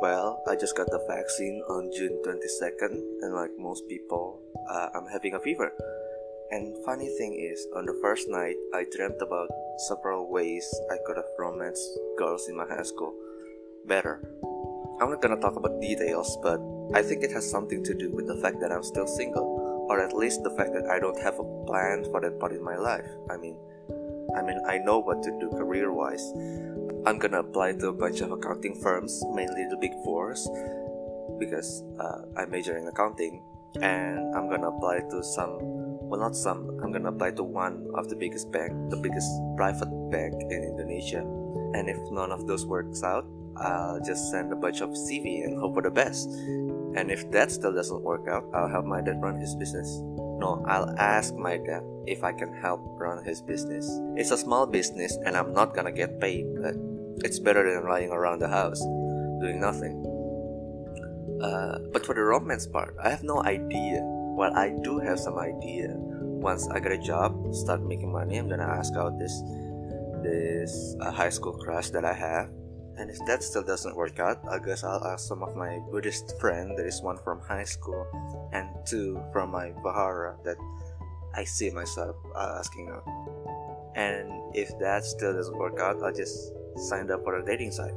Well, I just got the vaccine on June 22nd, and like most people, uh, I'm having a fever. And funny thing is, on the first night, I dreamt about several ways I could have romanced girls in my high school better. I'm not gonna talk about details, but I think it has something to do with the fact that I'm still single, or at least the fact that I don't have a plan for that part in my life. I mean, I mean, I know what to do career-wise. I'm gonna apply to a bunch of accounting firms, mainly the big fours, because uh, I major in accounting, and I'm gonna apply to some. Well, not some. I'm gonna apply to one of the biggest bank, the biggest private bank in Indonesia. And if none of those works out, I'll just send a bunch of CV and hope for the best. And if that still doesn't work out, I'll help my dad run his business. No, I'll ask my dad if I can help run his business. It's a small business and I'm not gonna get paid, but it's better than lying around the house doing nothing. Uh, but for the romance part, I have no idea. Well, I do have some idea. Once I get a job, start making money, I'm gonna ask out this this uh, high school crush that I have and if that still doesn't work out, I guess I'll ask some of my Buddhist friends. There is one from high school, and two from my Vihara that I see myself uh, asking out. And if that still doesn't work out, I'll just sign up for a dating site.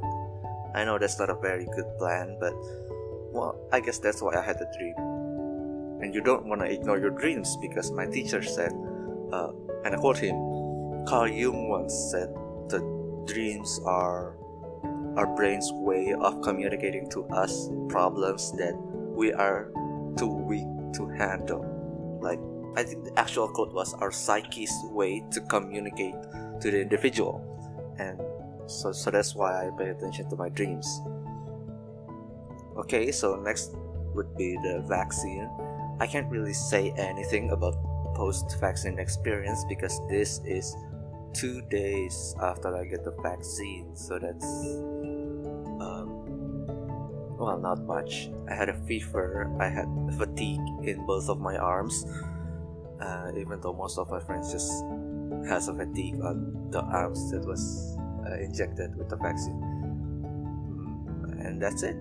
I know that's not a very good plan, but well, I guess that's why I had the dream. And you don't want to ignore your dreams because my teacher said, uh, and I quote him, Carl Jung once said that dreams are our brain's way of communicating to us problems that we are too weak to handle. Like, I think the actual quote was our psyche's way to communicate to the individual. And so, so that's why I pay attention to my dreams. Okay, so next would be the vaccine. I can't really say anything about post vaccine experience because this is two days after I get the vaccine, so that's well, not much. I had a fever, I had fatigue in both of my arms, uh, even though most of my friends just has a fatigue on the arms that was uh, injected with the vaccine. Mm, and that's it.